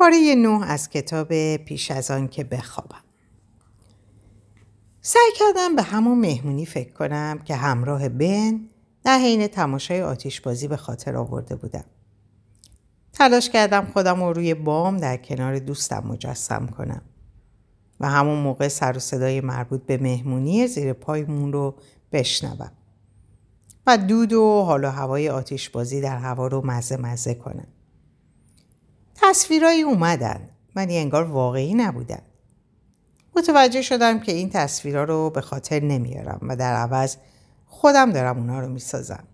پاره نه از کتاب پیش از آن که بخوابم سعی کردم به همون مهمونی فکر کنم که همراه بن در حین تماشای آتیش بازی به خاطر آورده بودم. تلاش کردم خودم رو روی بام در کنار دوستم مجسم کنم. و همون موقع سر و صدای مربوط به مهمونی زیر پایمون رو بشنوم. و دود و حال و هوای آتیش بازی در هوا رو مزه مزه کنم. تصویرایی اومدن ولی انگار واقعی نبودن. متوجه شدم که این تصویرها رو به خاطر نمیارم و در عوض خودم دارم اونا رو می‌سازم.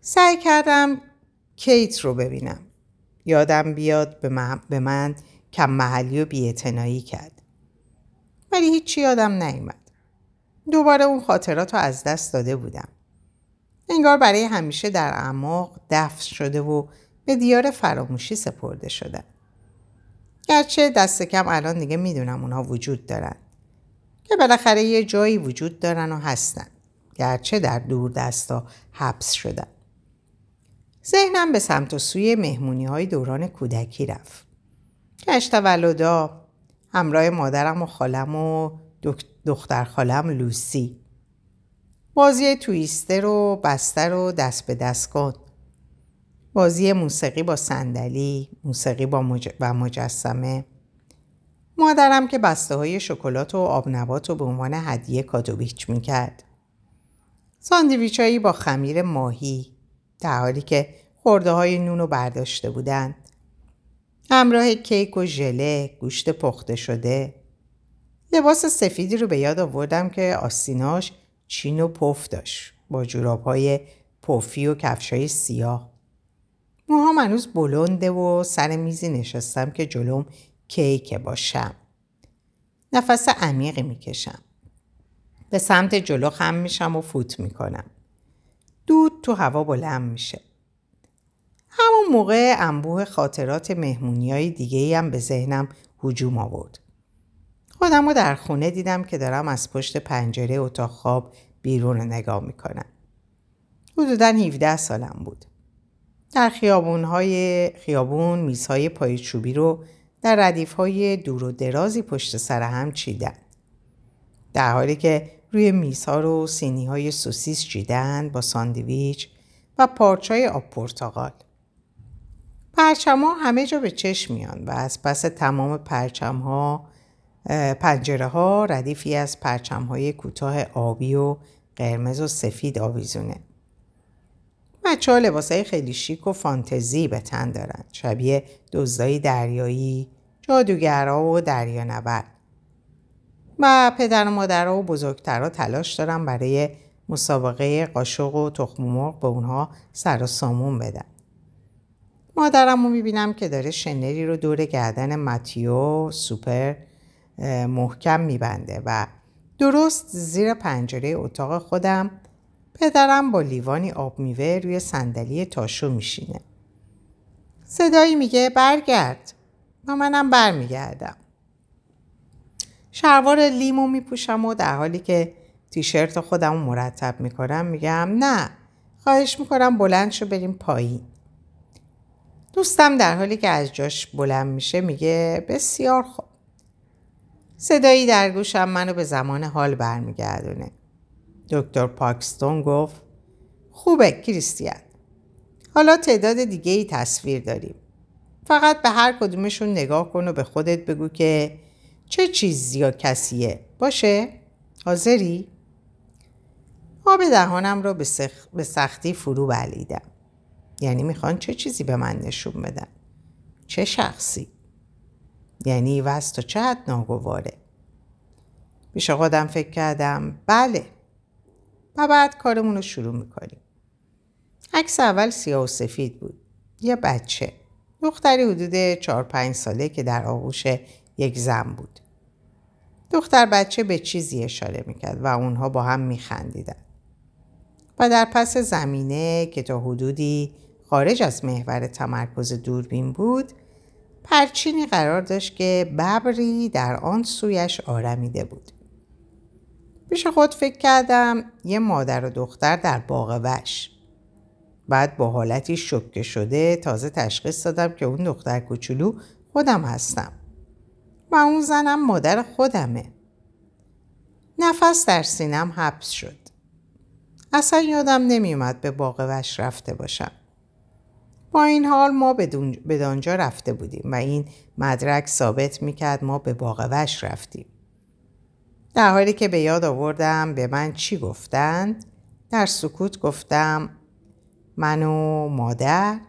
سعی کردم کیت رو ببینم. یادم بیاد به من, به من کم محلی و بیعتنایی کرد. ولی هیچی یادم نیومد. دوباره اون خاطرات رو از دست داده بودم. انگار برای همیشه در اعماق دفن شده و به دیار فراموشی سپرده شدن. گرچه دست کم الان دیگه می‌دونم اونا وجود دارن. که بالاخره یه جایی وجود دارن و هستن. گرچه در دور دستا حبس شدن. ذهنم به سمت و سوی مهمونی های دوران کودکی رفت. کش تولدا همراه مادرم و خالم و دختر خالم لوسی. بازی تویستر و بستر و دست به دست کن. بازی موسیقی با صندلی، موسیقی با مج... و مجسمه. مادرم که بسته های شکلات و آبنبات رو به عنوان هدیه کادوبیچ می‌کرد. ساندویچ هایی با خمیر ماهی در حالی که خورده های نون رو برداشته بودند. همراه کیک و ژله، گوشت پخته شده. لباس سفیدی رو به یاد آوردم که آستیناش چین و پف داشت با جوراب های پفی و کفش های سیاه. موهام هنوز بلنده و سر میزی نشستم که جلوم کیک باشم. نفس عمیقی می‌کشم. به سمت جلو خم میشم و فوت می‌کنم. دود تو هوا بلند میشه. همون موقع انبوه خاطرات مهمونی های دیگه هم به ذهنم هجوم آورد. خودم رو در خونه دیدم که دارم از پشت پنجره اتاق خواب بیرون نگاه می‌کنم. حدودا 17 سالم بود. در خیابون های خیابون میزهای پای چوبی رو در ردیف های دور و درازی پشت سر هم چیدن. در حالی که روی میزها رو سینی های سوسیس چیدن با ساندویچ و پارچای آب پرتقال. ها همه جا به چشم میان و از پس تمام پرچم ها پنجره ها ردیفی از پرچم های کوتاه آبی و قرمز و سفید آویزونه. بچه ها لباس های خیلی شیک و فانتزی به تن دارن. شبیه دزدای دریایی، جادوگرها و دریانورد. و پدر و مادرها و بزرگترها تلاش دارن برای مسابقه قاشق و تخم مرغ به اونها سر و سامون بدن. مادرم رو می‌بینم که داره شنری رو دور گردن ماتیو سوپر محکم میبنده و درست زیر پنجره اتاق خودم پدرم با لیوانی آب میوه روی صندلی تاشو میشینه. صدایی میگه برگرد و منم برمیگردم. شلوار لیمو میپوشم و در حالی که تیشرت خودم مرتب می‌کنم میگم نه خواهش می‌کنم بلند شو بریم پایین. دوستم در حالی که از جاش بلند میشه میگه بسیار خوب. صدایی در گوشم منو به زمان حال برمیگردونه. دکتر پاکستون گفت خوبه کریستیان. حالا تعداد دیگه ای تصویر داریم. فقط به هر کدومشون نگاه کن و به خودت بگو که چه چیزی یا کسیه باشه؟ حاضری؟ آب دهانم رو به, سخ... به سختی فرو بلیدم. یعنی می‌خوان چه چیزی به من نشون بدن؟ چه شخصی؟ یعنی وست تا چه حد ناگواره؟ پیش خودم فکر کردم بله و بعد کارمون رو شروع می‌کنیم. عکس اول سیاه و سفید بود. یه بچه. دختری حدود چهار پنج ساله که در آغوش یک زن بود. دختر بچه به چیزی اشاره می‌کرد و اونها با هم میخندیدن. و در پس زمینه که تا حدودی خارج از محور تمرکز دوربین بود پرچینی قرار داشت که ببری در آن سویش آرمیده بود. پیش خود فکر کردم یه مادر و دختر در باغ وش. بعد با حالتی شکه شده تازه تشخیص دادم که اون دختر کوچولو خودم هستم. و اون زنم مادر خودمه. نفس در سینم حبس شد. اصلا یادم نمیومد به باغ وش رفته باشم. با این حال ما به دانجا رفته بودیم و این مدرک ثابت می‌کرد ما به باغ وش رفتیم. در حالی که به یاد آوردم به من چی گفتند در سکوت گفتم من و مادر؟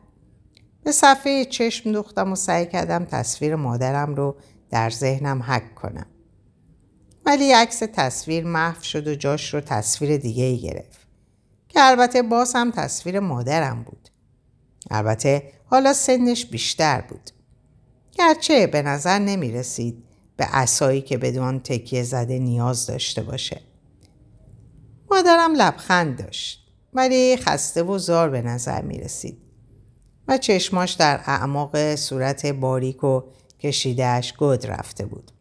به صفحه چشم دوختم و سعی کردم تصویر مادرم رو در ذهنم حک کنم. ولی عکس تصویر محو شد و جاش رو تصویر دیگه ای گرفت که البته باز هم تصویر مادرم بود. البته حالا سنش بیشتر بود. گرچه به نظر نمی رسید به اسایی که بدون تکیه زده نیاز داشته باشه مادرم لبخند داشت ولی خسته و زار به نظر می رسید و چشماش در اعماق صورت باریک و کشیدهش گد رفته بود.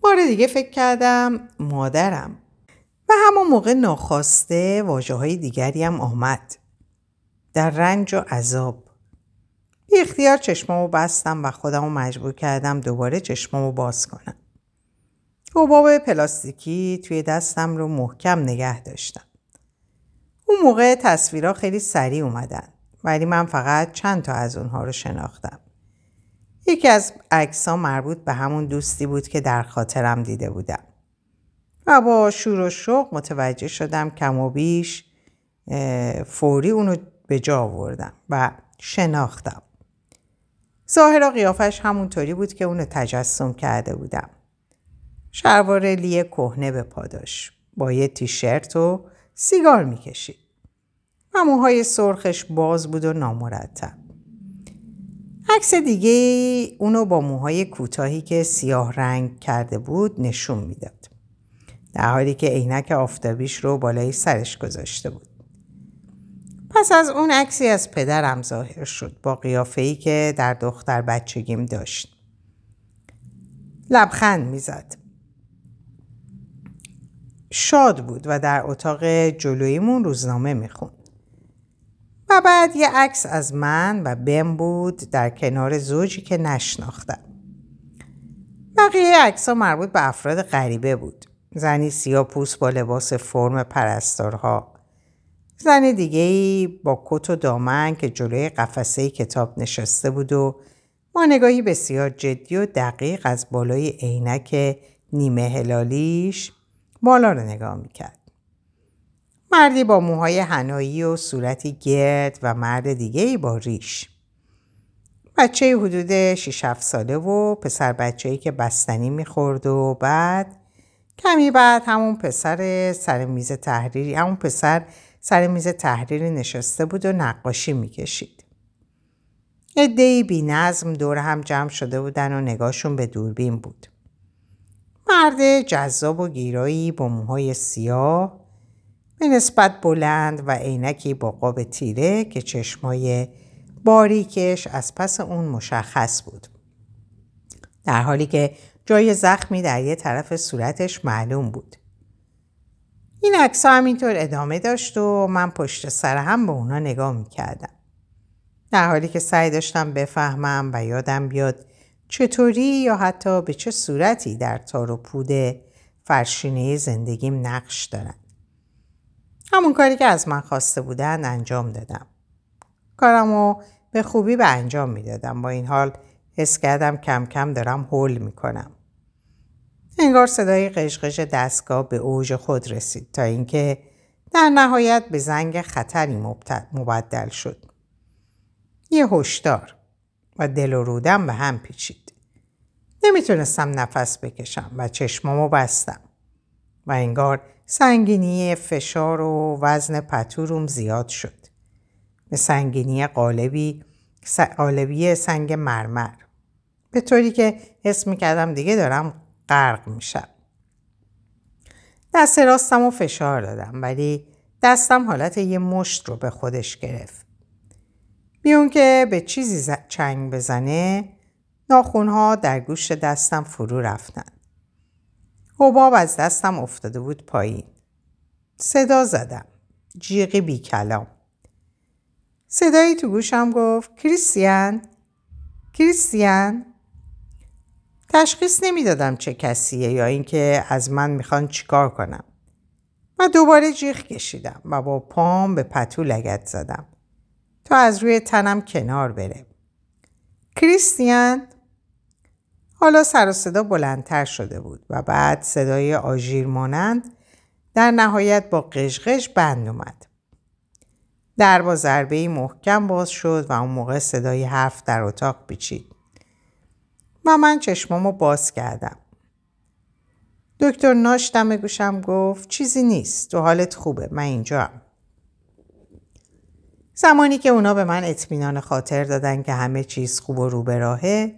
بار دیگه فکر کردم مادرم و همون موقع ناخواسته واجه های دیگری هم آمد. در رنج و عذاب. بی اختیار چشمامو بستم و خودمو مجبور کردم دوباره چشمامو باز کنم. حباب پلاستیکی توی دستم رو محکم نگه داشتم. اون موقع تصویرها خیلی سریع اومدن ولی من فقط چند تا از اونها رو شناختم. یکی از ها مربوط به همون دوستی بود که در خاطرم دیده بودم. و با شور و شوق متوجه شدم کم و بیش فوری اونو به جا آوردم و شناختم. ظاهر قیافش همونطوری بود که اونو تجسم کرده بودم. شلوار لیه کهنه به پاداش با یه تیشرت و سیگار می‌کشید. و موهای سرخش باز بود و نامرتب. عکس دیگه اونو با موهای کوتاهی که سیاه رنگ کرده بود نشون می‌داد. در حالی که عینک آفتابیش رو بالای سرش گذاشته بود. پس از اون عکسی از پدرم ظاهر شد با قیافه‌ای که در دختر بچگیم داشت. لبخند می‌زد. شاد بود و در اتاق جلویمون روزنامه می‌خوند. و بعد یه عکس از من و بم بود در کنار زوجی که نشناختم. بقیه عکس ها مربوط به افراد غریبه بود. زنی سیاه پوست با لباس فرم پرستارها. زن دیگه ای با کت و دامن که جلوی قفسه کتاب نشسته بود و با نگاهی بسیار جدی و دقیق از بالای عینک نیمه هلالیش بالا رو نگاه می‌کرد. مردی با موهای هنایی و صورتی گرد و مرد دیگه ای با ریش. بچه حدود 6 7 ساله و پسر بچه که بستنی می‌خورد و بعد کمی بعد همون پسر سر میز تحریری همون پسر سر میز تحریری نشسته بود و نقاشی می‌کشید. ادهی بی نظم دور هم جمع شده بودن و نگاهشون به دوربین بود. مرد جذاب و گیرایی با موهای سیاه به نسبت بلند و عینکی با قاب تیره که چشمای باریکش از پس اون مشخص بود. در حالی که جای زخمی در یه طرف صورتش معلوم بود. این عکس همینطور ادامه داشت و من پشت سر هم به اونا نگاه می‌کردم. در حالی که سعی داشتم بفهمم و یادم بیاد چطوری یا حتی به چه صورتی در تار و پود فرشینه زندگیم نقش دارن. همون کاری که از من خواسته بودن انجام دادم. کارمو به خوبی به انجام می‌دادم. با این حال حس کردم کم کم دارم حل می‌کنم. انگار صدای قشقش دستگاه به اوج خود رسید تا اینکه در نهایت به زنگ خطری مبدل شد. یه هشدار و دل و رودم به هم پیچید. نمی‌تونستم نفس بکشم و چشمامو بستم و انگار سنگینی فشار و وزن پتوروم زیاد شد. به سنگینی قالبی قالبی سنگ مرمر. به طوری که حس می‌کردم دیگه دارم غرق میشم. دست راستم و فشار دادم ولی دستم حالت یه مشت رو به خودش گرفت. بیون که به چیزی چنگ بزنه ناخونها در گوش دستم فرو رفتن. حباب از دستم افتاده بود پایین. صدا زدم. جیغی بی کلام. صدایی تو گوشم گفت کریستیان کریستیان تشخیص نمی‌دادم چه کسیه یا اینکه از من می‌خوان چیکار کنم و دوباره جیغ کشیدم و با پام به پتو لگت زدم تا از روی تنم کنار بره کریستیان حالا سر و صدا بلندتر شده بود و بعد صدای آژیر مانند در نهایت با قشقش بند اومد. در با ضربه محکم باز شد و اون موقع صدای حرف در اتاق بیچید. و من چشمامو باز کردم. دکتر ناش دم گوشم گفت چیزی نیست تو حالت خوبه من اینجا هم. زمانی که اونا به من اطمینان خاطر دادن که همه چیز خوب و رو به راهه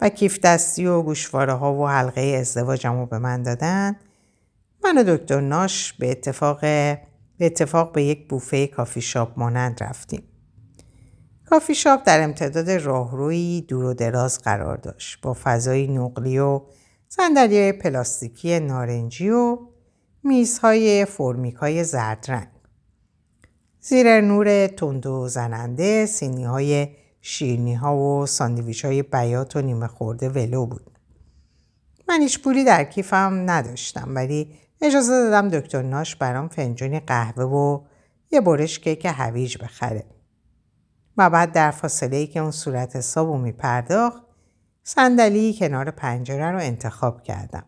و کیف دستی و گوشواره ها و حلقه ازدواجم رو به من دادن من و دکتر ناش به اتفاق به اتفاق به یک بوفه کافی شاپ مانند رفتیم. کافی شاپ در امتداد راهروی دور و دراز قرار داشت با فضای نقلی و صندلی پلاستیکی نارنجی و میزهای فرمیک های زرد رنگ. زیر نور تند و زننده سینی های شیرینی ها و ساندویچ های بیات و نیمه خورده ولو بود. من هیچ پولی در کیفم نداشتم ولی اجازه دادم دکتر ناش برام فنجونی قهوه و یه برش کیک هویج بخره. و بعد در فاصله ای که اون صورت حسابو می پرداخت صندلی کنار پنجره رو انتخاب کردم.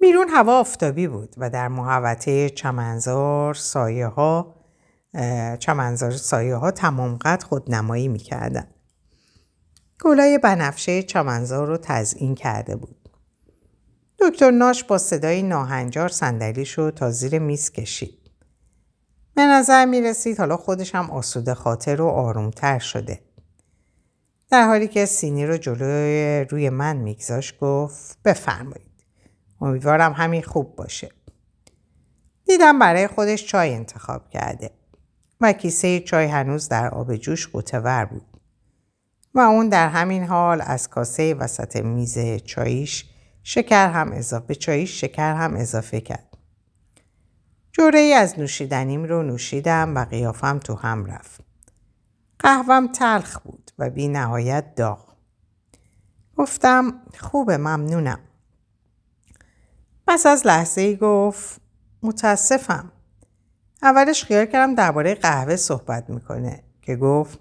بیرون هوا آفتابی بود و در محوطه چمنزار سایه ها چمنزار سایه ها تمام قد خودنمایی می‌کردن. گلای بنفشه چمنزار رو تزئین کرده بود. دکتر ناش با صدای ناهنجار صندلیش رو تا زیر میز کشید. به نظر می رسید حالا خودش هم آسوده خاطر و آرومتر شده. در حالی که سینی رو جلوی روی من میگذاشت گفت بفرمایید. امیدوارم همین خوب باشه. دیدم برای خودش چای انتخاب کرده و کیسه چای هنوز در آب جوش قوتور بود. و اون در همین حال از کاسه وسط میز چاییش شکر هم اضافه چاییش شکر هم اضافه کرد. جوره از نوشیدنیم رو نوشیدم و قیافم تو هم رفت. قهوم تلخ بود و بی نهایت داغ. گفتم خوبه ممنونم. پس از لحظه ای گفت متاسفم. اولش خیال کردم درباره قهوه صحبت می‌کنه که گفت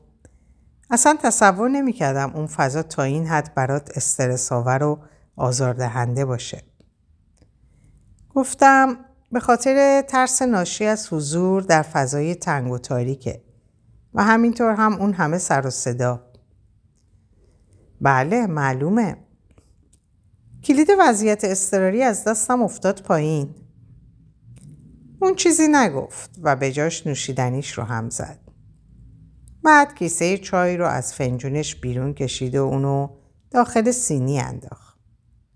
اصلا تصور نمی‌کردم اون فضا تا این حد برات استرس آور و آزاردهنده باشه. گفتم به خاطر ترس ناشی از حضور در فضای تنگ و تاریکه و همینطور هم اون همه سر و صدا. بله معلومه. کلید وضعیت اضطراری از دستم افتاد پایین. اون چیزی نگفت و به جاش نوشیدنیش رو هم زد. بعد کیسه چای رو از فنجونش بیرون کشید و اونو داخل سینی انداخت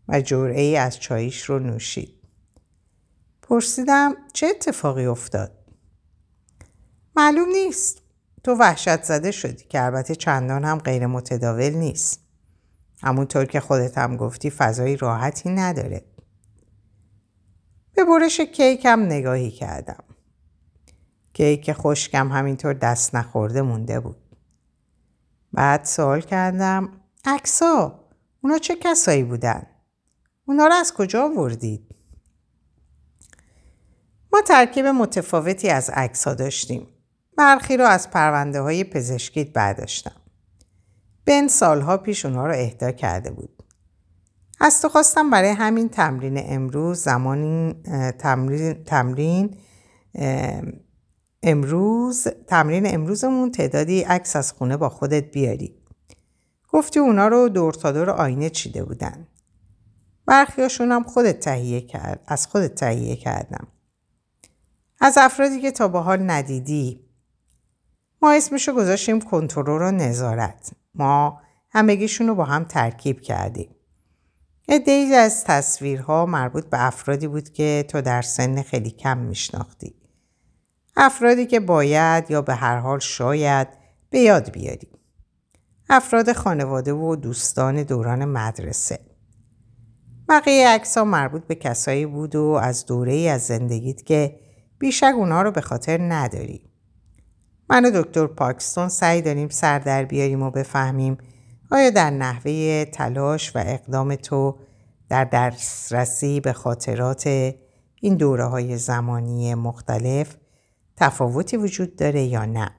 و جرعه ای از چاییش رو نوشید. پرسیدم چه اتفاقی افتاد؟ معلوم نیست. تو وحشت زده شدی که البته چندان هم غیر متداول نیست. همونطور که خودت هم گفتی فضای راحتی نداره. به برش کیکم نگاهی کردم. کیک خشکم همینطور دست نخورده مونده بود. بعد سوال کردم اکسا اونا چه کسایی بودن؟ اونا رو از کجا آوردید؟ ما ترکیب متفاوتی از عکس ها داشتیم. برخی رو از پرونده های پزشکیت برداشتم. بن سالها پیش اونها رو اهدا کرده بود. از تو خواستم برای همین تمرین امروز زمانی تمرین, تمرین امروز تمرین امروزمون تعدادی عکس از خونه با خودت بیاری. گفتی اونا رو دور تا دور آینه چیده بودن. برخیاشون هم خودت تهیه کرد. از خودت تهیه کردم. از افرادی که تا به حال ندیدی. ما اسمشو گذاشتیم کنترل و نظارت. ما همگیشون رو با هم ترکیب کردیم. ادهی از تصویرها مربوط به افرادی بود که تو در سن خیلی کم میشناختی. افرادی که باید یا به هر حال شاید به یاد بیاری. افراد خانواده و دوستان دوران مدرسه. بقیه عکس مربوط به کسایی بود و از دوره ای از زندگیت که بیشک اونا رو به خاطر نداری. من و دکتر پاکستون سعی داریم سر در بیاریم و بفهمیم آیا در نحوه تلاش و اقدام تو در دسترسی به خاطرات این دوره های زمانی مختلف تفاوتی وجود داره یا نه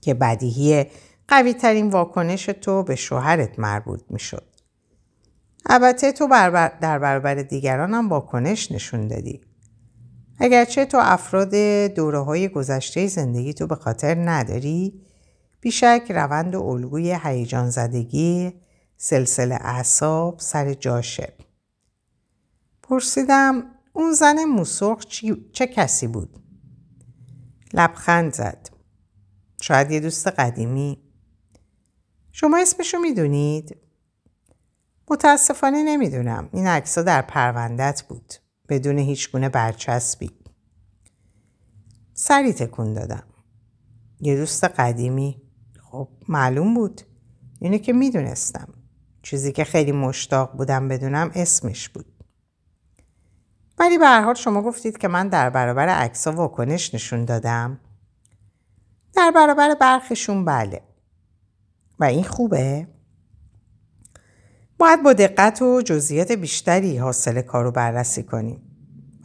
که بدیهی قوی ترین واکنش تو به شوهرت مربوط می شد. البته تو در برابر دیگران هم واکنش نشون دادی. اگرچه تو افراد دوره های گذشته زندگی تو به خاطر نداری بیشک روند و الگوی هیجان زدگی سلسله اعصاب سر جاشه. پرسیدم اون زن موسرخ چه کسی بود؟ لبخند زد. شاید یه دوست قدیمی. شما اسمشو می‌دونید؟ متاسفانه نمی‌دونم. این عکسا در پروندت بود. بدون هیچ گونه برچسبی. سری تکون دادم. یه دوست قدیمی. خب معلوم بود. اینو که می‌دونستم. چیزی که خیلی مشتاق بودم بدونم اسمش بود. ولی به حال شما گفتید که من در برابر عکس‌ها واکنش نشون دادم. در برابر برخشون بله. و این خوبه؟ باید با دقت و جزئیات بیشتری حاصل کار رو بررسی کنیم.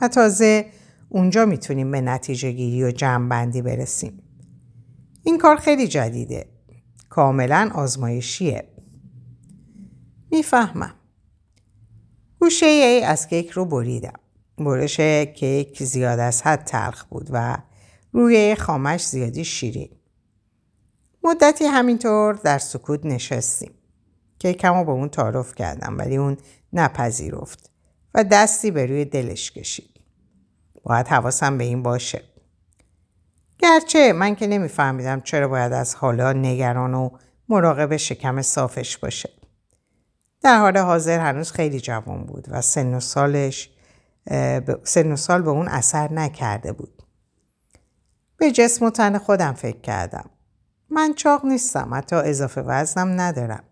و تازه اونجا می‌تونیم به نتیجه گیری و جمع برسیم. این کار خیلی جدیده. کاملا آزمایشیه. می‌فهمم. گوشه ای از کیک رو بریدم. برش کیک زیاد از حد تلخ بود و روی خامش زیادی شیرین. مدتی همینطور در سکوت نشستیم. کیکم رو به اون تعارف کردم ولی اون نپذیرفت و دستی به روی دلش کشید. باید حواسم به این باشه. گرچه من که نمیفهمیدم چرا باید از حالا نگران و مراقب شکم صافش باشه. در حال حاضر هنوز خیلی جوان بود و سن و سالش سن و سال به اون اثر نکرده بود. به جسم و تن خودم فکر کردم. من چاق نیستم حتی اضافه وزنم ندارم.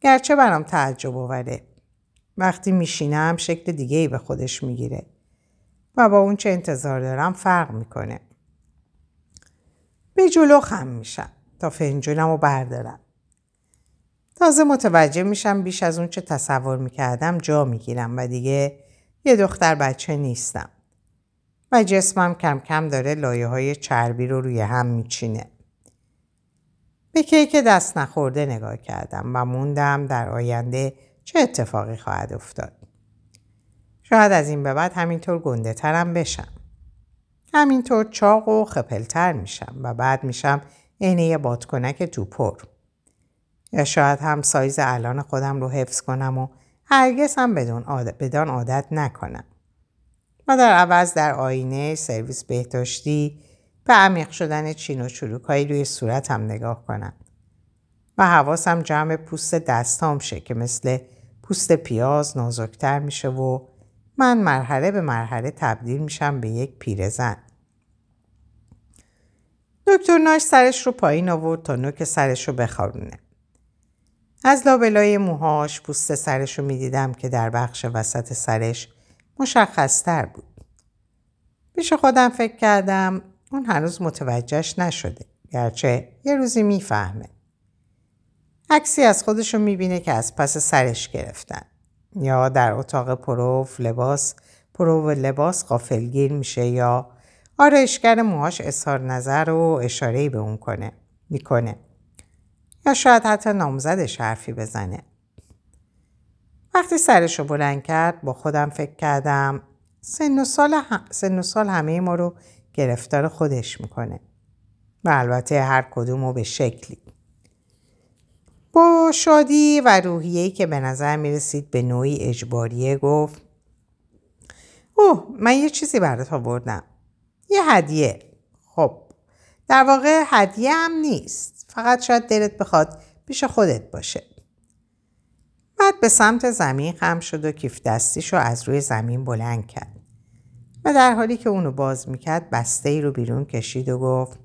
گرچه برام تعجب آوره. وقتی میشینم شکل دیگه ای به خودش می‌گیره و با اون چه انتظار دارم فرق می‌کنه. به جلو خم میشم تا فنجونم رو بردارم. تازه متوجه میشم بیش از اون چه تصور می‌کردم جا می‌گیرم و دیگه یه دختر بچه نیستم. و جسمم کم کم داره لایه های چربی رو روی هم میچینه. به کیک دست نخورده نگاه کردم و موندم در آینده چه اتفاقی خواهد افتاد. شاید از این به بعد همینطور گنده ترم بشم. همینطور چاق و خپلتر میشم و بعد میشم عین یه بادکنک توپر. یا شاید هم سایز الان خودم رو حفظ کنم و هرگز هم بدون عادت, بدان عادت نکنم. و در عوض در آینه سرویس بهداشتی به عمیق شدن چین و چروکهایی روی صورتم نگاه کنم. و حواسم جمع پوست دستام شه که مثل پوست پیاز نازکتر میشه و من مرحله به مرحله تبدیل میشم به یک پیرزن. دکتر ناش سرش رو پایین آورد تا نوک سرش رو بخارونه. از لابلای موهاش پوست سرش رو می‌دیدم که در بخش وسط سرش مشخصتر بود. پیش خودم فکر کردم اون هنوز متوجهش نشده. گرچه یه روزی می‌فهمه. عکسی از خودشو می‌بینه که از پس سرش گرفتن. یا در اتاق پروف لباس پرو لباس غافلگیر میشه یا آرایشگر موهاش اظهار نظر و اشارهی به اون کنه می‌کنه یا شاید حتی نامزدش حرفی بزنه وقتی سرشو بلند کرد با خودم فکر کردم سن و سال, هم... سن و سال همه ما رو گرفتار خودش می‌کنه. و البته هر کدوم به شکلی. با شادی و روحیه‌ای که به نظر می رسید به نوعی اجباریه گفت اوه من یه چیزی برات آوردم. یه هدیه. خب در واقع هدیه هم نیست. فقط شاید دلت بخواد پیش خودت باشه. بعد به سمت زمین خم شد و کیف دستیش رو از روی زمین بلند کرد. و در حالی که اونو باز می‌کرد بسته ای رو بیرون کشید و گفت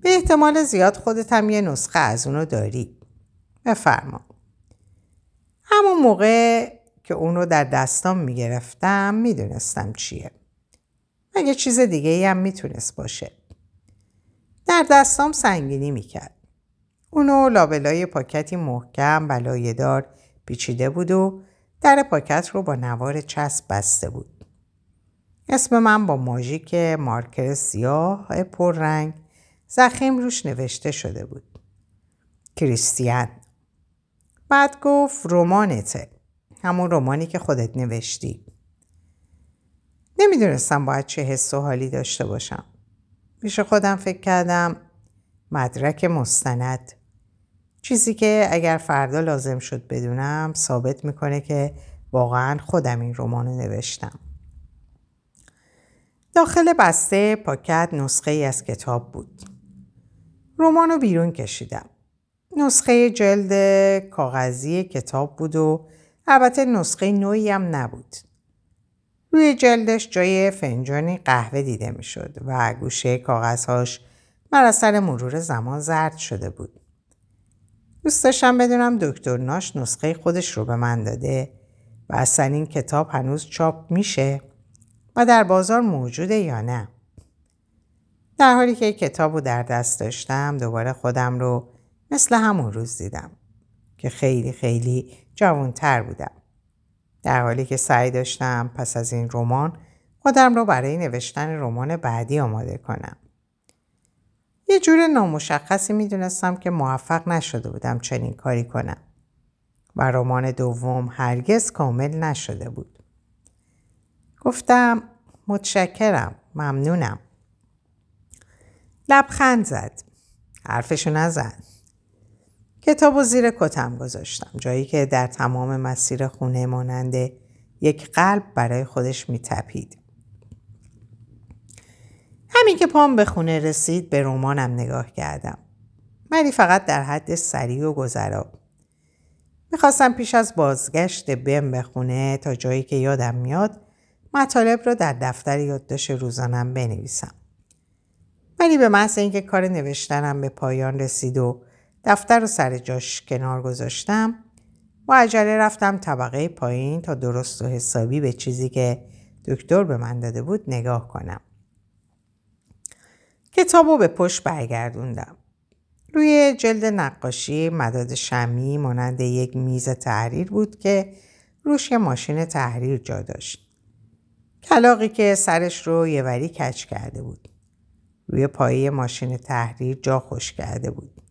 به احتمال زیاد خودت هم یه نسخه از اونو داری بفرما همون موقع که اون رو در دستام می‌گرفتم می‌دونستم چیه. مگه چیز دیگه ای هم می‌تونست باشه. در دستام سنگینی می‌کرد. اونو لابلای پاکتی محکم و دار پیچیده بود و در پاکت رو با نوار چسب بسته بود. اسم من با ماژیک مارکر سیاه پررنگ زخیم روش نوشته شده بود. کریستیان بعد گفت رمانته. همون رمانی که خودت نوشتی. نمی‌دونستم باید چه حس و حالی داشته باشم. پیش خودم فکر کردم مدرک مستند. چیزی که اگر فردا لازم شد بدونم ثابت می‌کنه که واقعا خودم این رمان رو نوشتم. داخل بسته پاکت نسخه ای از کتاب بود رمان رو بیرون کشیدم نسخه جلد کاغذی کتاب بود و البته نسخه نوعی هم نبود. روی جلدش جای فنجانی قهوه دیده می‌شد و گوشه کاغذهاش بر اثر مرور زمان زرد شده بود. دوست داشتم بدونم دکتر ناش نسخه خودش رو به من داده و اصلا این کتاب هنوز چاپ میشه و در بازار موجوده یا نه. در حالی که کتاب رو در دست داشتم دوباره خودم رو مثل همون روز دیدم که خیلی خیلی جوانتر بودم. در حالی که سعی داشتم پس از این رمان خودم رو برای نوشتن رمان بعدی آماده کنم. یه جور نامشخصی می‌دونستم که موفق نشده بودم چنین کاری کنم و رمان دوم هرگز کامل نشده بود. گفتم متشکرم ممنونم. لبخند زد. حرفشو نزد. کتاب و زیر کتم گذاشتم جایی که در تمام مسیر خونه مانند یک قلب برای خودش میتپید. همین که پام به خونه رسید به رمانم نگاه کردم. ولی فقط در حد سریع و گذرا. می‌خواستم پیش از بازگشت بم به خونه تا جایی که یادم میاد مطالب را در دفتر یادداشت روزانم بنویسم. ولی به محض اینکه کار نوشتنم به پایان رسید و دفتر رو سر جاش کنار گذاشتم با عجله رفتم طبقه پایین تا درست و حسابی به چیزی که دکتر به من داده بود نگاه کنم. کتاب رو به پشت برگردوندم. روی جلد نقاشی مداد شمی مانند یک میز تحریر بود که روش یه ماشین تحریر جا داشت. کلاقی که سرش رو یه وری کچ کرده بود. روی پایه ماشین تحریر جا خوش کرده بود.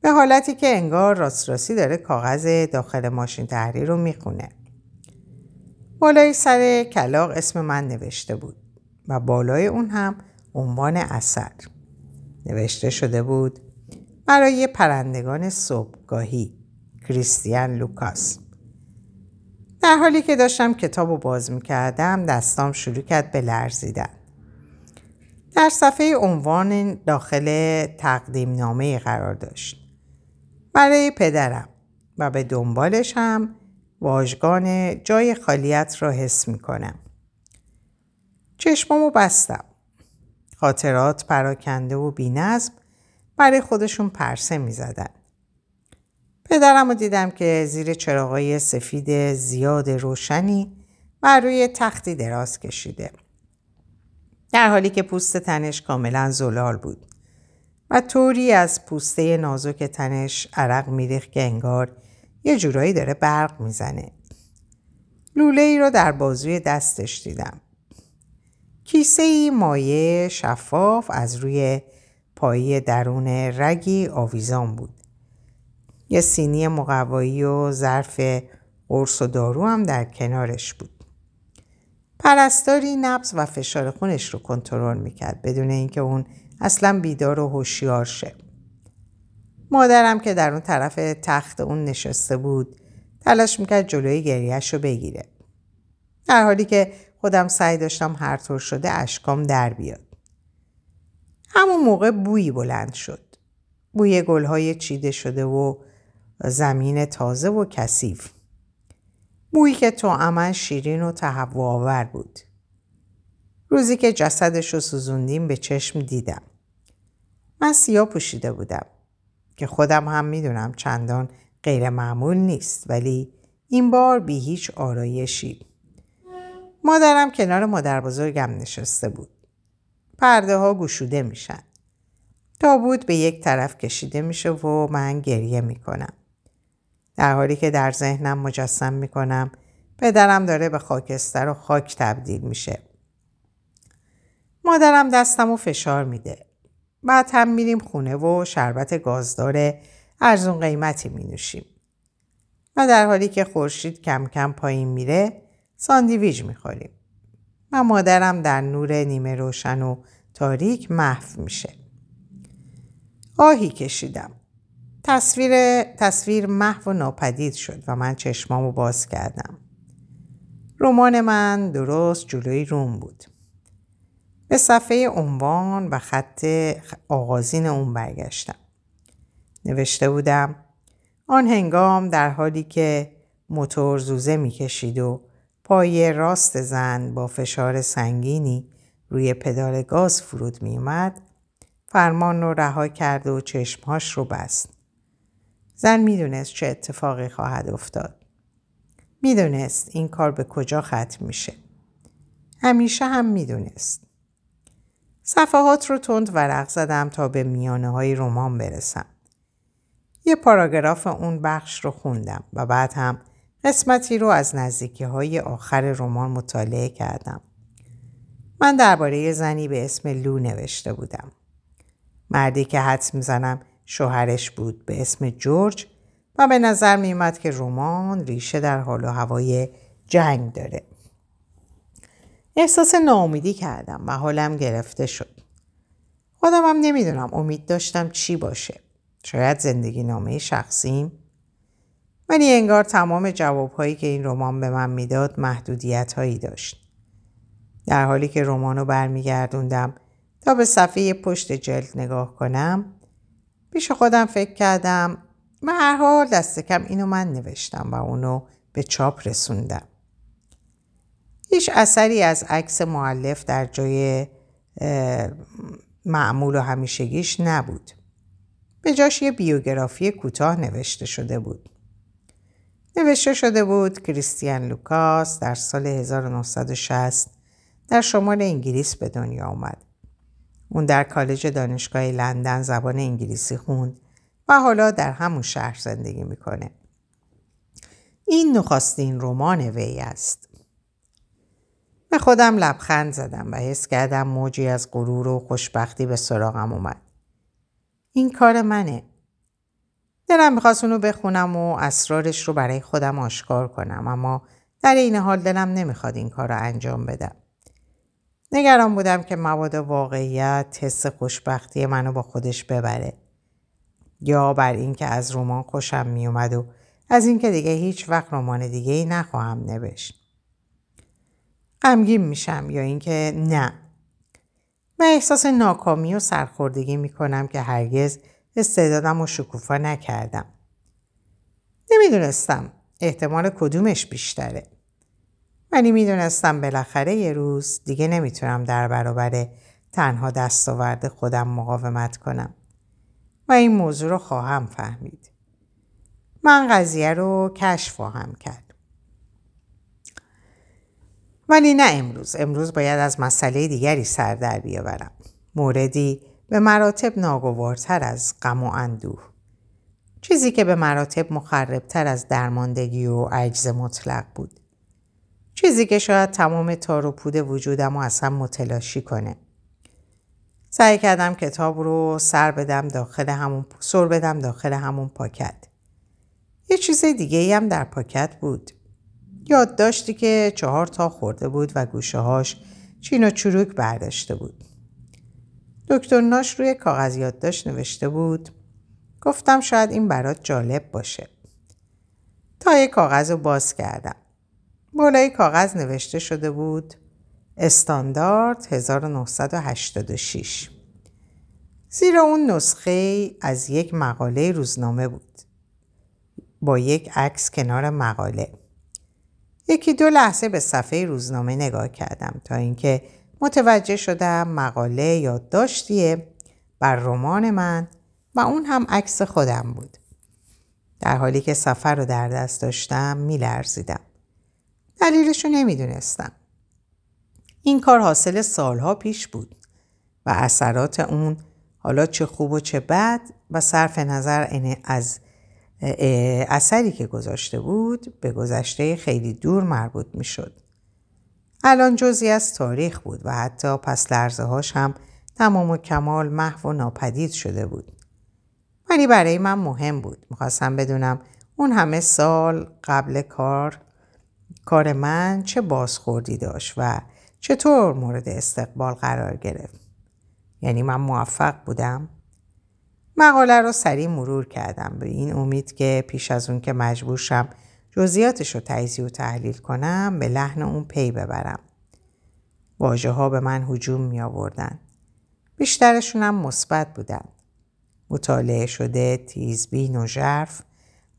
به حالتی که انگار راست راستی داره کاغذ داخل ماشین تحریر رو می‌خونه. بالای سر کلاق اسم من نوشته بود و بالای اون هم عنوان اثر نوشته شده بود برای پرندگان صبحگاهی کریستیان لوکاس در حالی که داشتم کتاب رو باز می‌کردم دستام شروع کرد به لرزیدن در صفحه عنوان داخل تقدیم نامه قرار داشت برای پدرم و به دنبالش هم واژگان جای خالیت را حس می کنم. چشمامو بستم. خاطرات پراکنده و بینظم برای خودشون پرسه می زدن. پدرم رو دیدم که زیر چراغای سفید زیاد روشنی بر روی تختی دراز کشیده. در حالی که پوست تنش کاملا زلال بود. و طوری از پوسته نازک تنش عرق میریخت که انگار یه جورایی داره برق می‌زنه. لوله ای رو در بازوی دستش دیدم. کیسه ای مایه شفاف از روی پایی درون رگی آویزان بود. یه سینی مقوایی و ظرف قرص و دارو هم در کنارش بود. پرستاری نبز و فشار خونش رو کنترل می‌کرد بدون اینکه اون اصلا بیدار و هوشیار شه. مادرم که در اون طرف تخت اون نشسته بود تلاش می‌کرد جلوی گریهش رو بگیره. در حالی که خودم سعی داشتم هر طور شده اشکام در بیاد. همون موقع بویی بلند شد. بوی گلهای چیده شده و زمین تازه و کثیف. بویی که تو عمل شیرین و تهوع بود. روزی که جسدش رو سوزوندیم به چشم دیدم. من سیاه پوشیده بودم که خودم هم می‌دونم چندان غیر معمول نیست ولی این بار بی هیچ آرایشی. مادرم کنار مادر بزرگم نشسته بود. پرده ها گشوده میشن. تابوت به یک طرف کشیده میشه و من گریه می‌کنم. در حالی که در ذهنم مجسم می‌کنم پدرم داره به خاکستر و خاک تبدیل میشه. مادرم دستم و فشار میده. بعد هم میریم خونه و شربت گازدار ارزون قیمتی می نوشیم. و در حالی که خورشید کم کم پایین میره ساندیویج می‌خوریم. و مادرم در نور نیمه روشن و تاریک محو میشه. آهی کشیدم. تصویر, تصویر محو و ناپدید شد و من چشمامو باز کردم. رمان من درست جلوی روم بود. به صفحه عنوان و خط آغازین اون برگشتم. نوشته بودم آن هنگام در حالی که موتور زوزه می‌کشید و پای راست زن با فشار سنگینی روی پدال گاز فرود میومد فرمان رو رها کرد و چشمهاش رو بست. زن می‌دونست چه اتفاقی خواهد افتاد. می‌دونست این کار به کجا ختم میشه. همیشه هم می‌دونست. صفحات رو تند ورق زدم تا به میانه های رمان برسم. یه پاراگراف اون بخش رو خوندم و بعد هم قسمتی رو از نزدیکی های آخر رمان مطالعه کردم. من درباره زنی به اسم لو نوشته بودم. مردی که حدس می‌زنم شوهرش بود به اسم جورج و به نظر میومد که رمان ریشه در حال و هوای جنگ داره. احساس ناامیدی کردم و حالم گرفته شد. خودم هم نمی‌دونم امید داشتم چی باشه. شاید زندگی نامه شخصیم؟ ولی انگار تمام جوابهایی که این رمان به من می‌داد محدودیت هایی داشت. در حالی که رمان رو برمیگردوندم تا به صفحه پشت جلد نگاه کنم پیش خودم فکر کردم و هر حال دست کم اینو من نوشتم و اونو به چاپ رسوندم. هیچ اثری از عکس معلف در جای معمول و همیشگیش نبود. به جاش یه بیوگرافی کوتاه نوشته شده بود. نوشته شده بود کریستیان لوکاس در سال 1960 در شمال انگلیس به دنیا آمد. اون در کالج دانشگاه لندن زبان انگلیسی خوند و حالا در همون شهر زندگی می‌کنه. این نخستین رمان وی است. به خودم لبخند زدم و حس کردم موجی از غرور و خوشبختی به سراغم اومد. این کار منه. دلم می‌خواست اونو بخونم و اسرارش رو برای خودم آشکار کنم اما در این حال دلم نمی‌خواد این کار رو انجام بدم. نگران بودم که مواد واقعیت حس خوشبختی منو با خودش ببره. یا بر اینکه از رمان خوشم میومد و از اینکه دیگه هیچ وقت رمان دیگه ای نخواهم نوشت. غمگین میشم یا اینکه نه و احساس ناکامی و سرخوردگی می‌کنم که هرگز استعدادم و شکوفا نکردم. نمی‌دونستم احتمال کدومش بیشتره. ولی می‌دونستم بالاخره یه روز دیگه نمی‌تونم در برابر تنها دستاورد خودم مقاومت کنم. و این موضوع رو خواهم فهمید. من قضیه رو کشف خواهم کرد. ولی نه امروز. امروز باید از مسئله دیگری سر در بیاورم. موردی به مراتب ناگوارتر از غم و اندوه. چیزی که به مراتب مخربتر از درماندگی و عجز مطلق بود. چیزی که شاید تمام تار و پود وجودم رو اصلا متلاشی کنه. سعی کردم کتاب رو سر بدم داخل همون سر بدم داخل همون پاکت. یه چیز دیگه هم در پاکت بود. یادداشتی که چهار تا خورده بود و گوشه هاش چین و چروک برداشته بود. دکتر ناش روی کاغذ یادداشت نوشته بود. گفتم شاید این برات جالب باشه. تا یک کاغذ رو باز کردم. بالای کاغذ نوشته شده بود استاندارد 1986 زیرا اون نسخه از یک مقاله روزنامه بود. با یک عکس کنار مقاله. یکی دو لحظه به صفحه روزنامه نگاه کردم تا اینکه متوجه شدم مقاله یادداشتیه بر رمان من و اون هم عکس خودم بود. در حالی که سفر رو در دست داشتم میلرزیدم. دلیلش رو نمی‌دونستم این کار حاصل سالها پیش بود و اثرات اون حالا چه خوب و چه بد و صرف نظر از اثری که گذاشته بود به گذشته خیلی دور مربوط می شد. الان جزی از تاریخ بود و حتی پس لرزه هاش هم تمام و کمال محو و ناپدید شده بود. ولی برای من مهم بود. می‌خواستم بدونم اون همه سال قبل کار کار من چه بازخوردی داشت و چطور مورد استقبال قرار گرفت. یعنی من موفق بودم؟ مقاله رو سریع مرور کردم به این امید که پیش از اون که مجبور شم جزئیاتش رو تجزیه و تحلیل کنم به لحن اون پی ببرم. واژه ها به من هجوم می آوردن. بیشترشون هم مثبت بودن. مطالعه شده، تیزبین و ژرف،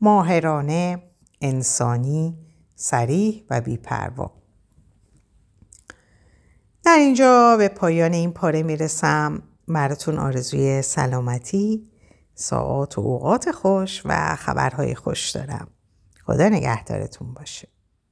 ماهرانه، انسانی، سریح و بیپروا. در اینجا به پایان این پاره می‌رسم. براتون آرزوی سلامتی ساعات و اوقات خوش و خبرهای خوش دارم. خدا نگهدارتون باشه.